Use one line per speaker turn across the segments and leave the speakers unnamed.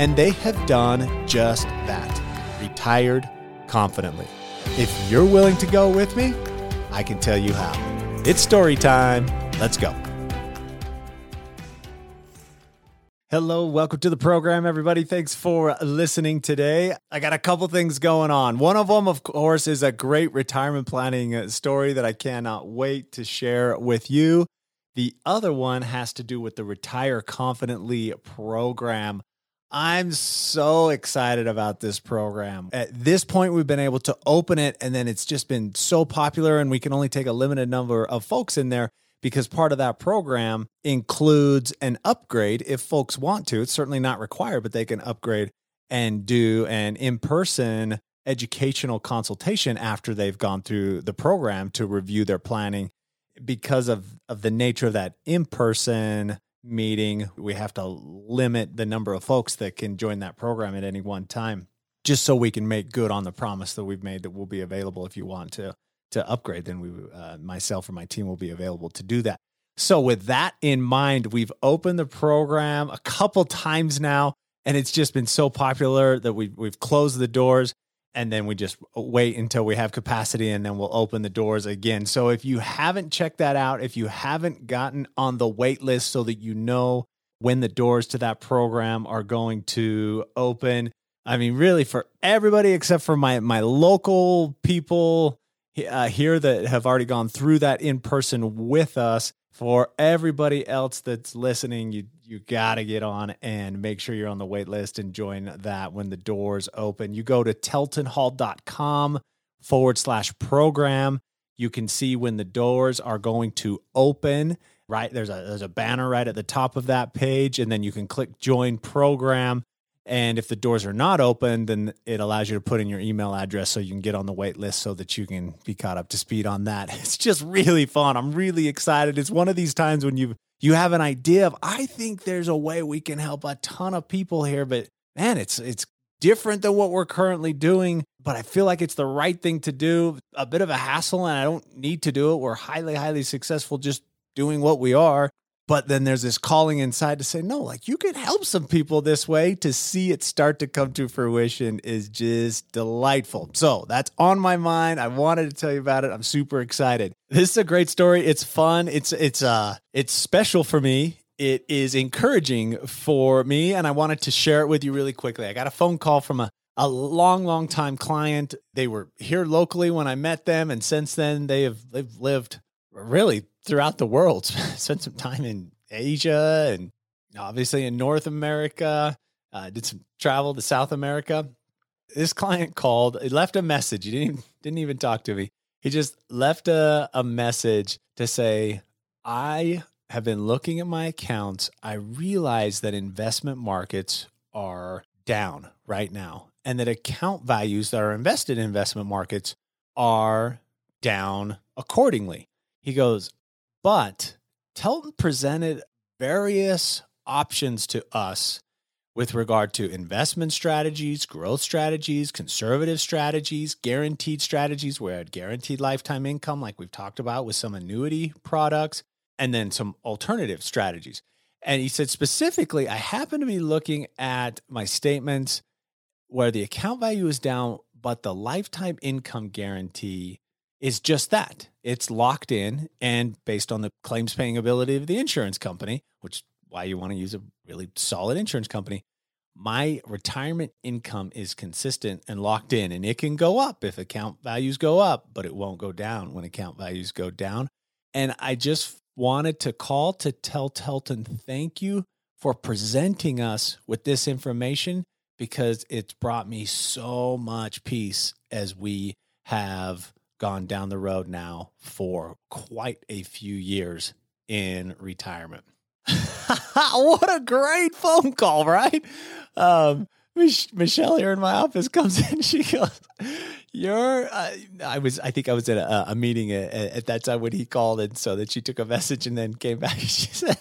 And they have done just that retired confidently. If you're willing to go with me, I can tell you how. It's story time. Let's go. Hello, welcome to the program, everybody. Thanks for listening today. I got a couple things going on. One of them, of course, is a great retirement planning uh, story that I cannot wait to share with you. The other one has to do with the Retire Confidently program. I'm so excited about this program. At this point, we've been able to open it, and then it's just been so popular, and we can only take a limited number of folks in there because part of that program includes an upgrade if folks want to. It's certainly not required, but they can upgrade and do an in person educational consultation after they've gone through the program to review their planning. Because of, of the nature of that in person meeting, we have to limit the number of folks that can join that program at any one time, just so we can make good on the promise that we've made that we'll be available if you want to to upgrade, then we, uh, myself or my team will be available to do that. So, with that in mind, we've opened the program a couple times now, and it's just been so popular that we've we've closed the doors, and then we just wait until we have capacity, and then we'll open the doors again. So, if you haven't checked that out, if you haven't gotten on the wait list, so that you know when the doors to that program are going to open, I mean, really for everybody except for my my local people uh, here that have already gone through that in person with us. For everybody else that's listening, you you got to get on and make sure you're on the wait list and join that when the doors open. You go to teltonhall.com forward slash program. You can see when the doors are going to open. Right there's a there's a banner right at the top of that page, and then you can click join program and if the doors are not open, then it allows you to put in your email address so you can get on the wait list so that you can be caught up to speed on that. It's just really fun. I'm really excited. It's one of these times when you you have an idea of I think there's a way we can help a ton of people here, but man, it's it's different than what we're currently doing, but I feel like it's the right thing to do. A bit of a hassle and I don't need to do it. We're highly highly successful just doing what we are. But then there's this calling inside to say, no, like you can help some people this way to see it start to come to fruition is just delightful. So that's on my mind. I wanted to tell you about it. I'm super excited. This is a great story. It's fun. It's it's uh it's special for me. It is encouraging for me, and I wanted to share it with you really quickly. I got a phone call from a a long, long time client. They were here locally when I met them, and since then they have they've lived really throughout the world. Spent some time in Asia and obviously in North America. Uh, did some travel to South America. This client called. He left a message. He didn't didn't even talk to me. He just left a, a message to say, "I have been looking at my accounts. I realize that investment markets are down right now, and that account values that are invested in investment markets are down accordingly." He goes, but Telton presented various options to us with regard to investment strategies, growth strategies, conservative strategies, guaranteed strategies where had guaranteed lifetime income, like we've talked about with some annuity products, and then some alternative strategies. And he said specifically, I happen to be looking at my statements where the account value is down, but the lifetime income guarantee is just that. It's locked in and based on the claims paying ability of the insurance company, which is why you want to use a really solid insurance company. My retirement income is consistent and locked in, and it can go up if account values go up, but it won't go down when account values go down. And I just wanted to call to tell Telton thank you for presenting us with this information because it's brought me so much peace as we have gone down the road now for quite a few years in retirement. what a great phone call, right? Um, Mich- Michelle here in my office comes in. She goes, "You're." Uh, I was. I think I was at a, a meeting at, at, that time when he called, and so that she took a message and then came back. She said,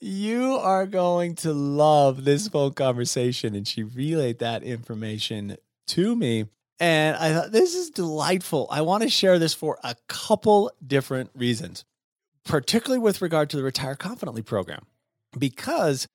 "You are going to love this phone conversation," and she relayed that information to me. And I thought this is delightful. I want to share this for a couple different reasons, particularly with regard to the Retire Confidently program, because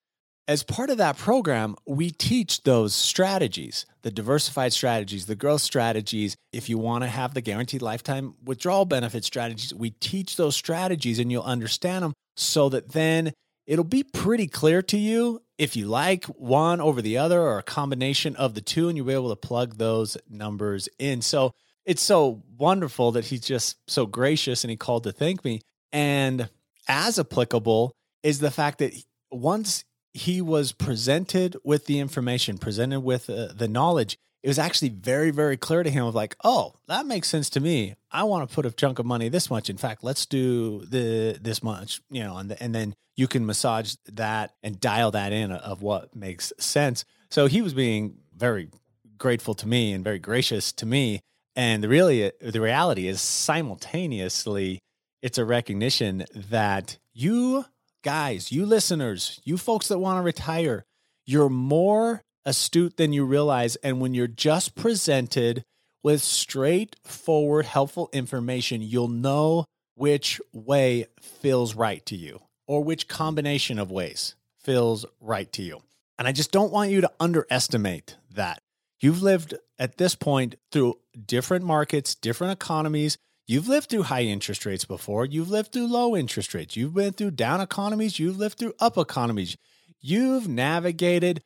as part of that program, we teach those strategies, the diversified strategies, the growth strategies. If you want to have the guaranteed lifetime withdrawal benefit strategies, we teach those strategies and you'll understand them so that then it'll be pretty clear to you if you like one over the other or a combination of the two, and you'll be able to plug those numbers in. So it's so wonderful that he's just so gracious and he called to thank me. And as applicable is the fact that once he was presented with the information, presented with uh, the knowledge, it was actually very, very clear to him of like, oh, that makes sense to me. I want to put a chunk of money this much. In fact, let's do the this much, you know, and, the, and then you can massage that and dial that in of what makes sense. So he was being very grateful to me and very gracious to me. And the really the reality is simultaneously, it's a recognition that you guys, you listeners, you folks that want to retire, you're more astute than you realize. And when you're just presented with straightforward, helpful information, you'll know which way feels right to you or which combination of ways feels right to you. And I just don't want you to underestimate that. You've lived at this point through different markets, different economies, You've lived through high interest rates before. You've lived through low interest rates. You've been through down economies. You've lived through up economies. You've navigated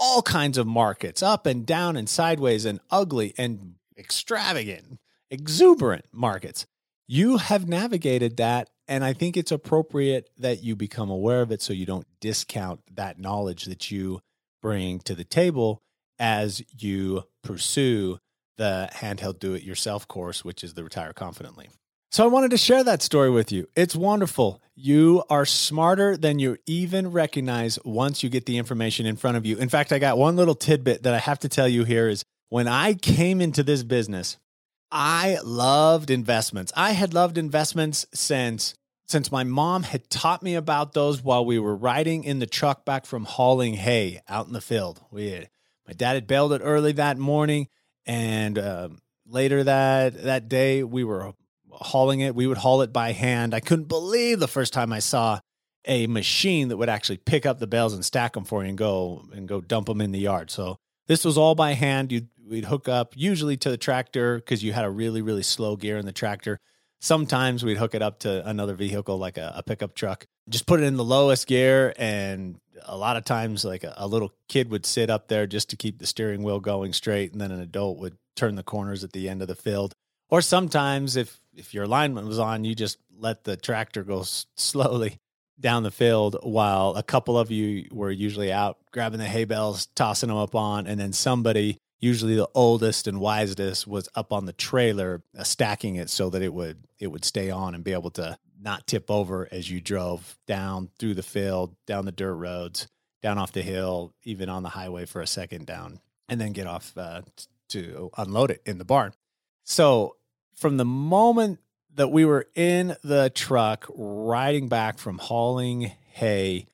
all kinds of markets, up and down and sideways and ugly and extravagant, exuberant markets. You have navigated that. And I think it's appropriate that you become aware of it so you don't discount that knowledge that you bring to the table as you pursue the handheld do it yourself course, which is the Retire Confidently. So I wanted to share that story with you. It's wonderful. You are smarter than you even recognize once you get the information in front of you. In fact, I got one little tidbit that I have to tell you here is when I came into this business, I loved investments. I had loved investments since since my mom had taught me about those while we were riding in the truck back from hauling hay out in the field. We had, my dad had baled it early that morning and uh, later that that day we were hauling it. We would haul it by hand. I couldn't believe the first time I saw a machine that would actually pick up the bales and stack them for you and go and go dump them in the yard. So this was all by hand. You we'd hook up usually to the tractor because you had a really really slow gear in the tractor. Sometimes we'd hook it up to another vehicle like a, a pickup truck. Just put it in the lowest gear and a lot of times like a, a, little kid would sit up there just to keep the steering wheel going straight and then an adult would turn the corners at the end of the field or sometimes if if your alignment was on you just let the tractor go s- slowly down the field while a couple of you were usually out grabbing the hay bales tossing them up on and then somebody usually the oldest and wisest was up on the trailer uh, stacking it so that it would it would stay on and be able to not tip over as you drove down through the field, down the dirt roads, down off the hill, even on the highway for a second down, and then get off uh, to unload it in the barn. So, from the moment that we were in the truck riding back from hauling hay,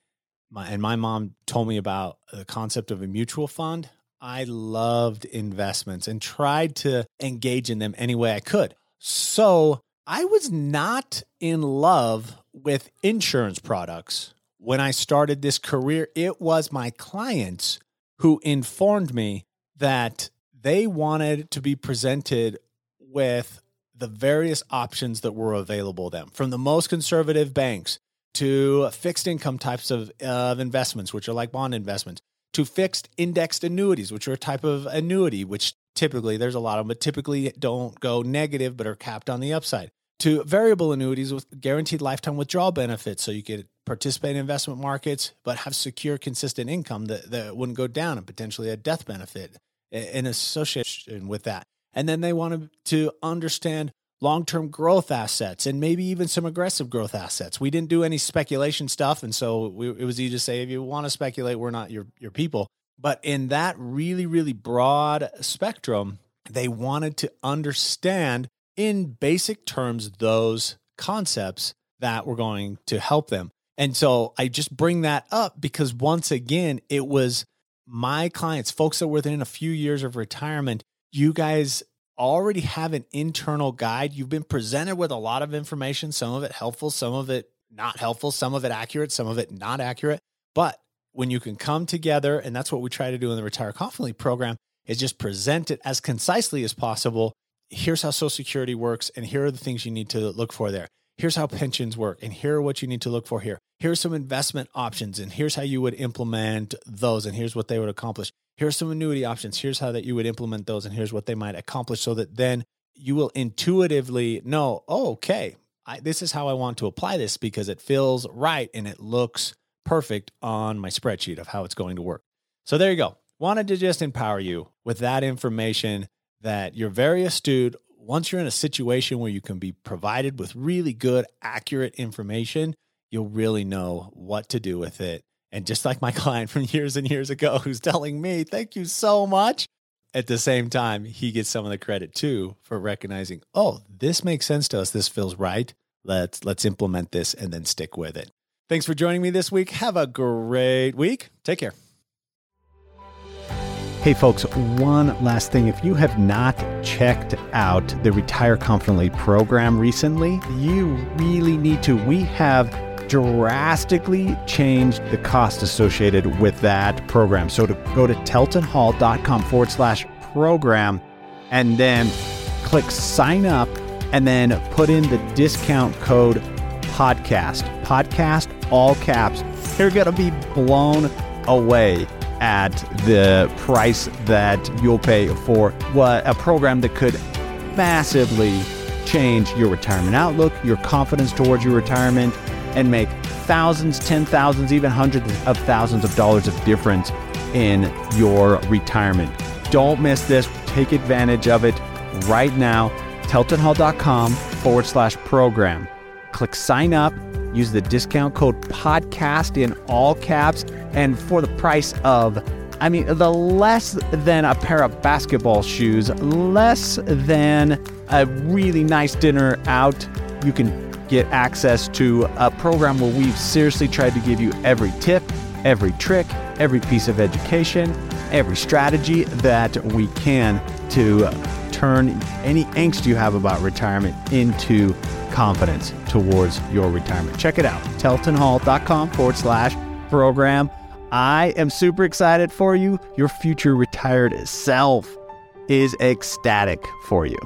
my, and my mom told me about the concept of a mutual fund. I loved investments and tried to engage in them any way I could. So I was not in love with insurance products when I started this career. It was my clients who informed me that they wanted to be presented with the various options that were available to them from the most conservative banks to fixed income types of, of investments, which are like bond investments, to fixed indexed annuities, which are a type of annuity, which typically there's a lot of them, but typically don't go negative but are capped on the upside to variable annuities with guaranteed lifetime withdrawal benefits. So you could participate in investment markets, but have secure, consistent income that, that wouldn't go down and potentially a death benefit in association with that. And then they wanted to understand long term growth assets and maybe even some aggressive growth assets. We didn't do any speculation stuff. And so we, it was easy to say, if you want to speculate, we're not your, your people. But in that really, really broad spectrum, they wanted to understand in basic terms those concepts that were going to help them. And so I just bring that up because once again, it was my clients, folks that were within a few years of retirement, you guys already have an internal guide. You've been presented with a lot of information, some of it helpful, some of it not helpful, some of it accurate, some of it not accurate. But when you can come together, and that's what we try to do in the Retire Confidently program, is just present it as concisely as possible. Here's how Social Security works, and here are the things you need to look for there. Here's how pensions work, and here are what you need to look for here. Here's some investment options, and here's how you would implement those, and here's what they would accomplish. Here's some annuity options. Here's how that you would implement those, and here's what they might accomplish, so that then you will intuitively know, oh, okay, I, this is how I want to apply this because it feels right and it looks perfect on my spreadsheet of how it's going to work. So there you go. Wanted to just empower you with that information that you're very astute. Once you're in a situation where you can be provided with really good, accurate information, you'll really know what to do with it. And just like my client from years and years ago who's telling me, thank you so much. At the same time, he gets some of the credit too for recognizing, oh, this makes sense to us. This feels right. Let's let's implement this and then stick with it. Thanks for joining me this week. Have a great week. Take care.
Hey, folks, one last thing. If you have not checked out the Retire Confidently program recently, you really need to. We have drastically changed the cost associated with that program. So to go to teltonhall.com forward slash program and then click sign up and then put in the discount code podcast. Podcast, all caps. You're going to be blown away at the price that you'll pay for what a program that could massively change your retirement outlook, your confidence towards your retirement, and make thousands, ten thousands, even hundreds of thousands of dollars of difference in your retirement. Don't miss this. Take advantage of it right now. TeltonHall.com forward slash program. Click sign up Use the discount code podcast in all caps. And for the price of, I mean, the less than a pair of basketball shoes, less than a really nice dinner out, you can get access to a program where we've seriously tried to give you every tip, every trick, every piece of education, every strategy that we can to turn any angst you have about retirement into confidence towards your retirement. Check it out, teltonhall.com forward slash program. I am super excited for you. Your future retired self is ecstatic for you.